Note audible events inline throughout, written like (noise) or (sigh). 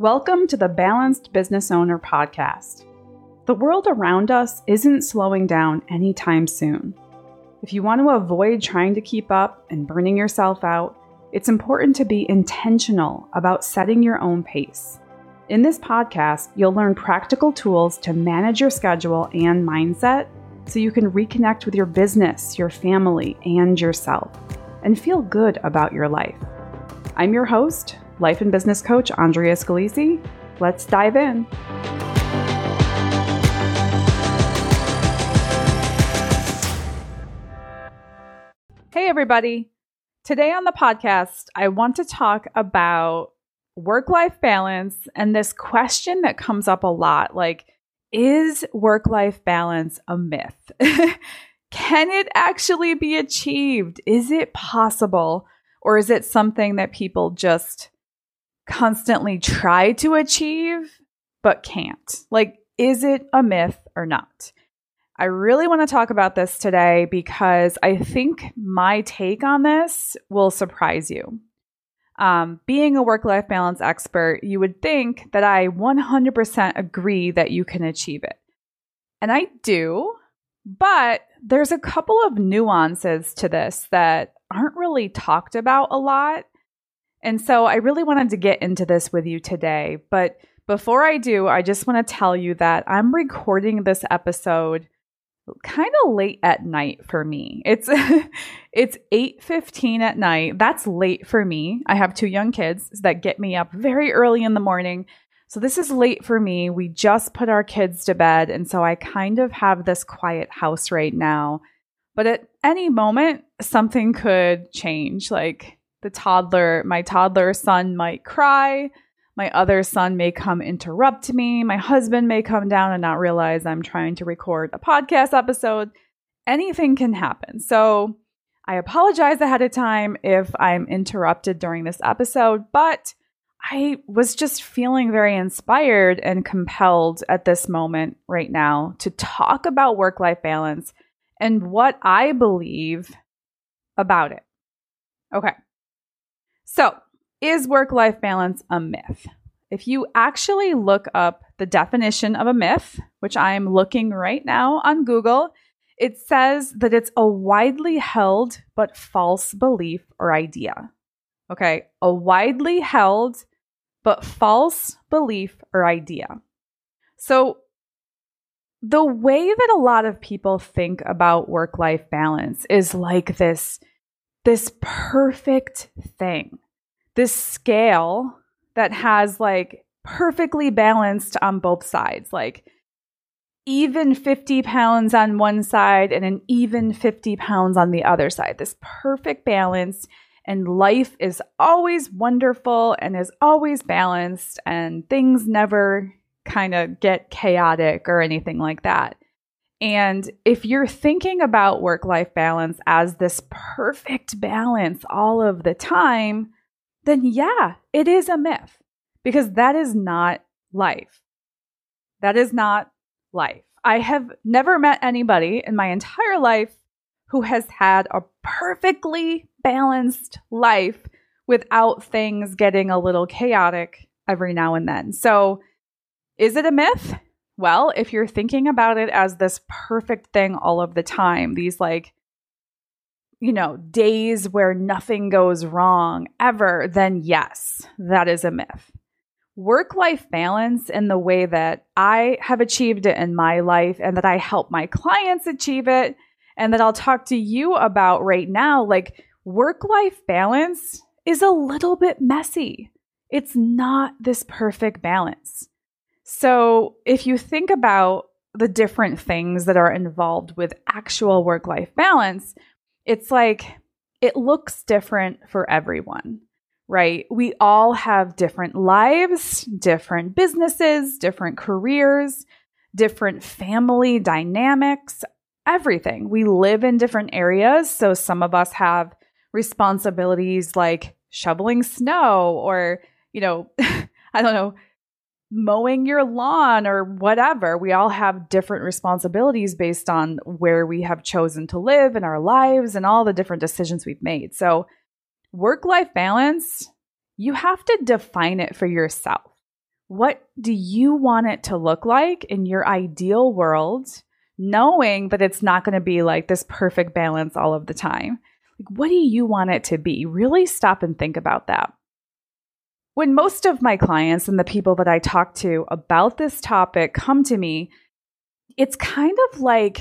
Welcome to the Balanced Business Owner Podcast. The world around us isn't slowing down anytime soon. If you want to avoid trying to keep up and burning yourself out, it's important to be intentional about setting your own pace. In this podcast, you'll learn practical tools to manage your schedule and mindset so you can reconnect with your business, your family, and yourself, and feel good about your life. I'm your host, life and business coach Andrea Scalisi. Let's dive in. Hey, everybody. Today on the podcast, I want to talk about work life balance and this question that comes up a lot like, is work life balance a myth? (laughs) Can it actually be achieved? Is it possible? Or is it something that people just constantly try to achieve but can't? Like, is it a myth or not? I really want to talk about this today because I think my take on this will surprise you. Um, being a work life balance expert, you would think that I 100% agree that you can achieve it. And I do, but there's a couple of nuances to this that aren't really talked about a lot. And so I really wanted to get into this with you today. But before I do, I just want to tell you that I'm recording this episode kind of late at night for me. It's (laughs) it's 8:15 at night. That's late for me. I have two young kids that get me up very early in the morning. So this is late for me. We just put our kids to bed and so I kind of have this quiet house right now. But at any moment something could change. Like the toddler, my toddler son might cry my other son may come interrupt me. My husband may come down and not realize I'm trying to record a podcast episode. Anything can happen. So I apologize ahead of time if I'm interrupted during this episode, but I was just feeling very inspired and compelled at this moment right now to talk about work life balance and what I believe about it. Okay. So, is work life balance a myth? If you actually look up the definition of a myth, which I'm looking right now on Google, it says that it's a widely held but false belief or idea. Okay, a widely held but false belief or idea. So, the way that a lot of people think about work life balance is like this this perfect thing this scale that has like perfectly balanced on both sides, like even 50 pounds on one side and an even 50 pounds on the other side. This perfect balance. And life is always wonderful and is always balanced, and things never kind of get chaotic or anything like that. And if you're thinking about work life balance as this perfect balance all of the time, then yeah, it is a myth because that is not life. That is not life. I have never met anybody in my entire life who has had a perfectly balanced life without things getting a little chaotic every now and then. So, is it a myth? Well, if you're thinking about it as this perfect thing all of the time, these like you know, days where nothing goes wrong ever, then yes, that is a myth. Work life balance in the way that I have achieved it in my life and that I help my clients achieve it and that I'll talk to you about right now, like work life balance is a little bit messy. It's not this perfect balance. So if you think about the different things that are involved with actual work life balance, it's like it looks different for everyone, right? We all have different lives, different businesses, different careers, different family dynamics, everything. We live in different areas. So some of us have responsibilities like shoveling snow or, you know, (laughs) I don't know, mowing your lawn or whatever. We all have different responsibilities based on where we have chosen to live in our lives and all the different decisions we've made. So, work life balance, you have to define it for yourself. what do you want it to look like in your ideal world, knowing that it's not going to be like this perfect balance all of the time? Like, what do you want it to be? Really stop and think about that. When most of my clients and the people that I talk to about this topic come to me, it's kind of like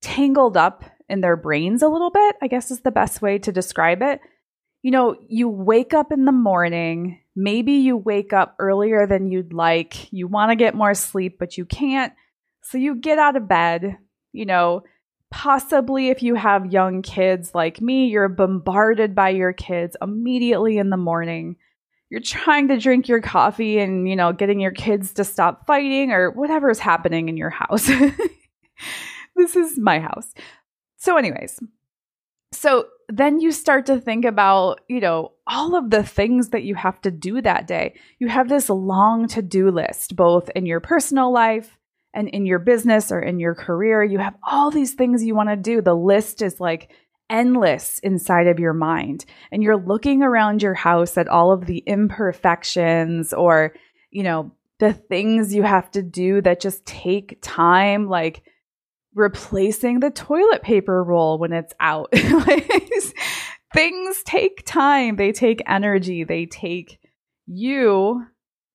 tangled up in their brains a little bit, I guess is the best way to describe it. You know, you wake up in the morning, maybe you wake up earlier than you'd like, you want to get more sleep, but you can't. So you get out of bed, you know, Possibly, if you have young kids like me, you're bombarded by your kids immediately in the morning. You're trying to drink your coffee and, you know, getting your kids to stop fighting or whatever is happening in your house. (laughs) this is my house. So, anyways, so then you start to think about, you know, all of the things that you have to do that day. You have this long to do list, both in your personal life and in your business or in your career, you have all these things you want to do. The list is like endless inside of your mind. And you're looking around your house at all of the imperfections or, you know, the things you have to do that just take time, like replacing the toilet paper roll when it's out. (laughs) things take time, they take energy, they take you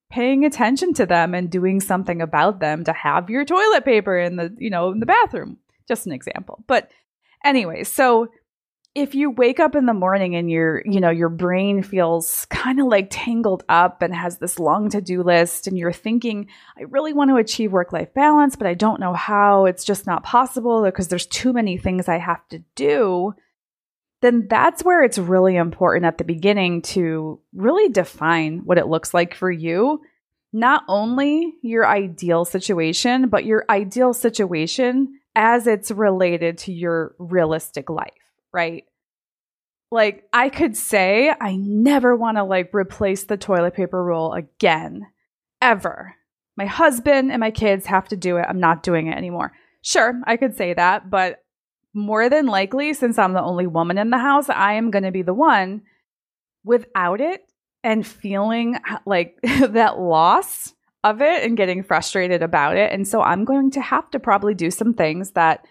paying attention to them and doing something about them to have your toilet paper in the, you know, in the bathroom. Just an example. But anyway, so if you wake up in the morning and your, you know, your brain feels kind of like tangled up and has this long to-do list and you're thinking, I really want to achieve work-life balance, but I don't know how. It's just not possible because there's too many things I have to do then that's where it's really important at the beginning to really define what it looks like for you. Not only your ideal situation, but your ideal situation as it's related to your realistic life, right? Like, I could say, I never want to like replace the toilet paper roll again, ever. My husband and my kids have to do it. I'm not doing it anymore. Sure, I could say that, but more than likely, since I'm the only woman in the house, I am going to be the one without it and feeling uh, like (laughs) that loss of it and getting frustrated about it. And so I'm going to have to probably do some things that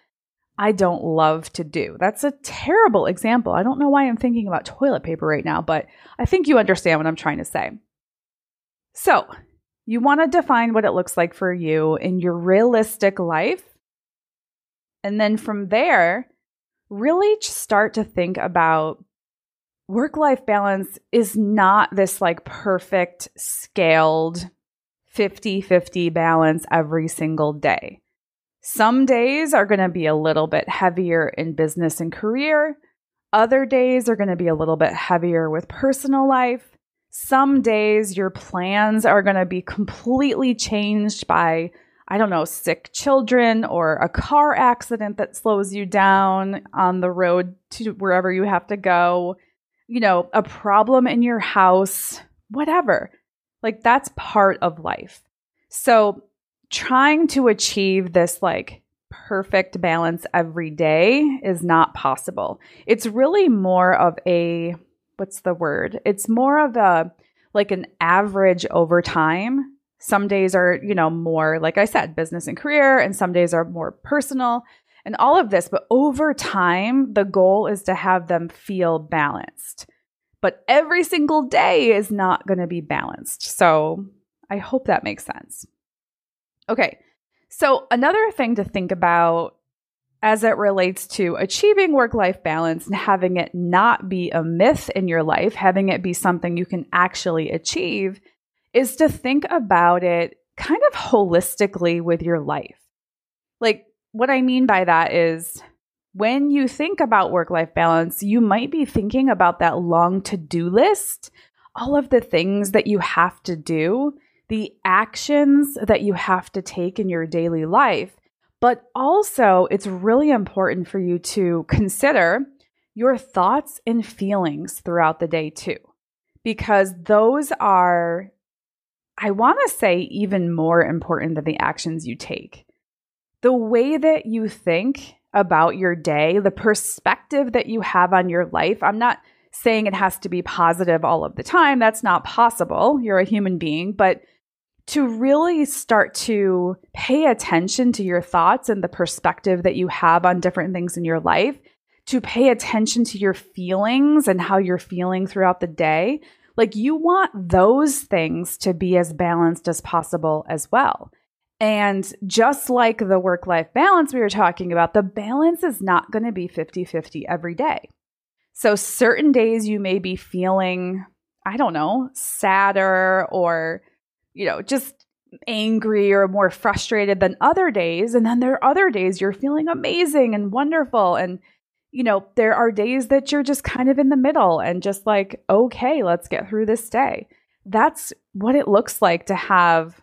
I don't love to do. That's a terrible example. I don't know why I'm thinking about toilet paper right now, but I think you understand what I'm trying to say. So, you want to define what it looks like for you in your realistic life and then from there, really start to think about work life balance is not this like perfect scaled 50 50 balance every single day. Some days are going to be a little bit heavier in business and career. Other days are going to be a little bit heavier with personal life. Some days your plans are going to be completely changed by I don't know, sick children or a car accident that slows you down on the road to wherever you have to go, you know, a problem in your house, whatever. Like that's part of life. So trying to achieve this like perfect balance every day is not possible. It's really more of a, what's the word? It's more of a, like an average over time some days are, you know, more, like I said, business and career, and some days are more personal and all of this. But over time, the goal is to have them feel balanced. But every single day is not going to be balanced. So I hope that makes sense. Okay. So, another thing to think about as it relates to achieving work life balance and having it not be a myth in your life, having it be something you can actually achieve is to think about it kind of holistically with your life. Like, what I mean by that is when you think about work life balance, you might be thinking about that long to do list, all of the things that you have to do, the actions that you have to take in your daily life. But also, it's really important for you to consider your thoughts and feelings throughout the day, too, because those are I want to say even more important than the actions you take. The way that you think about your day, the perspective that you have on your life. I'm not saying it has to be positive all of the time. That's not possible. You're a human being, but to really start to pay attention to your thoughts and the perspective that you have on different things in your life, to pay attention to your feelings and how you're feeling throughout the day. Like you want those things to be as balanced as possible as well. And just like the work life balance we were talking about, the balance is not going to be 50 50 every day. So, certain days you may be feeling, I don't know, sadder or, you know, just angry or more frustrated than other days. And then there are other days you're feeling amazing and wonderful. And, you know, there are days that you're just kind of in the middle and just like, okay, let's get through this day. That's what it looks like to have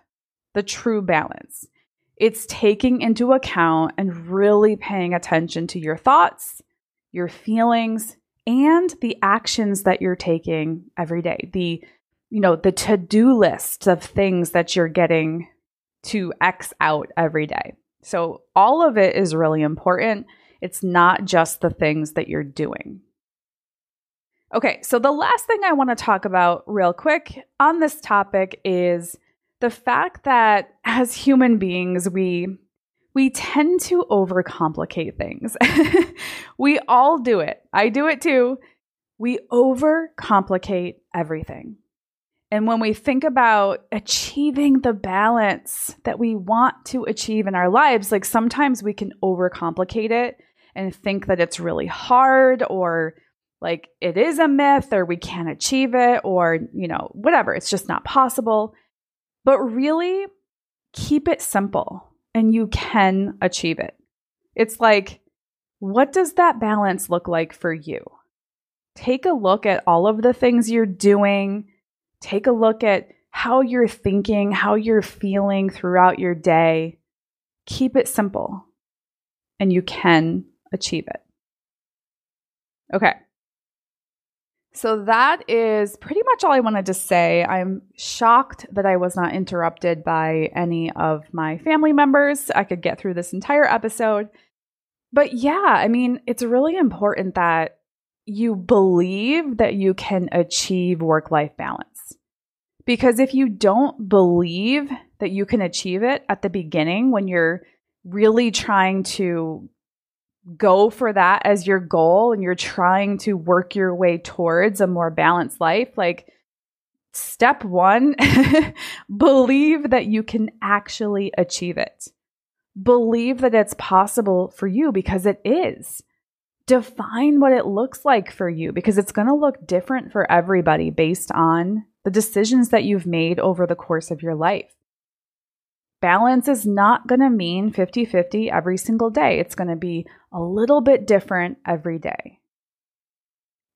the true balance. It's taking into account and really paying attention to your thoughts, your feelings, and the actions that you're taking every day. The you know, the to-do list of things that you're getting to X out every day. So all of it is really important. It's not just the things that you're doing. Okay, so the last thing I want to talk about real quick on this topic is the fact that (laughs) as human beings, we we tend to overcomplicate things. (laughs) we all do it. I do it too. We overcomplicate everything. And when we think about achieving the balance that we want to achieve in our lives, like sometimes we can overcomplicate it and think that it's really hard or like it is a myth or we can't achieve it or, you know, whatever. It's just not possible. But really, keep it simple and you can achieve it. It's like, what does that balance look like for you? Take a look at all of the things you're doing. Take a look at how you're thinking, how you're feeling throughout your day. Keep it simple and you can achieve it. Okay. So that is pretty much all I wanted to say. I'm shocked that I was not interrupted by any of my family members. I could get through this entire episode. But yeah, I mean, it's really important that you believe that you can achieve work life balance. Because if you don't believe that you can achieve it at the beginning when you're really trying to go for that as your goal and you're trying to work your way towards a more balanced life, like step one, (laughs) believe that you can actually achieve it. Believe that it's possible for you because it is. Define what it looks like for you because it's going to look different for everybody based on the decisions that you've made over the course of your life balance is not going to mean 50 50 every single day. It's going to be a little bit different every day.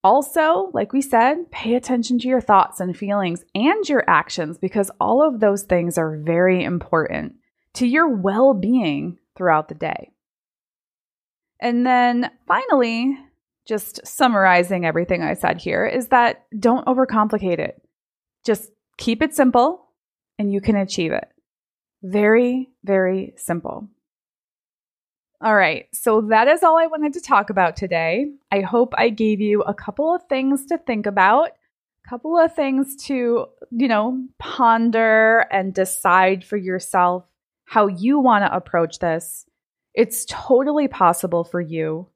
Also, like we said, pay attention to your thoughts and feelings and your actions because all of those things are very important to your well being throughout the day. And then finally, just summarizing everything I said here is that don't overcomplicate it. Just keep it simple and you can achieve it. Very, very simple. All right, so that is all I wanted to talk about today. I hope I gave you a couple of things to think about, a couple of things to, you know, ponder and decide for yourself how you want to approach this. It's totally possible for you.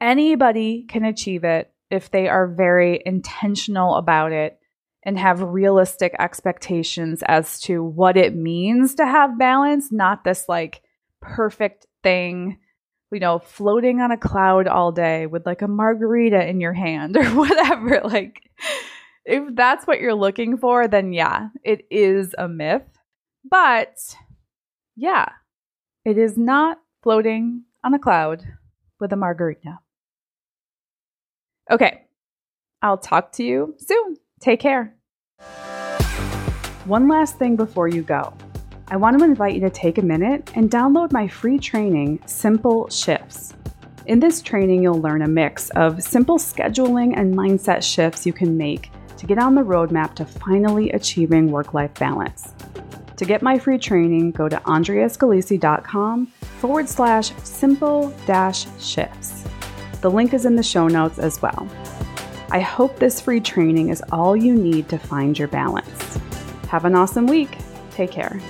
Anybody can achieve it if they are very intentional about it and have realistic expectations as to what it means to have balance, not this like perfect thing, you know, floating on a cloud all day with like a margarita in your hand (laughs) or whatever. Like, if that's what you're looking for, then yeah, it is a myth. But yeah, it is not floating on a cloud with a margarita. Okay, I'll talk to you soon. Take care. One last thing before you go. I want to invite you to take a minute and download my free training, Simple Shifts. In this training, you'll learn a mix of simple scheduling and mindset shifts you can make to get on the roadmap to finally achieving work life balance. To get my free training, go to andreascalisi.com forward slash simple dash shifts. The link is in the show notes as well. I hope this free training is all you need to find your balance. Have an awesome week. Take care.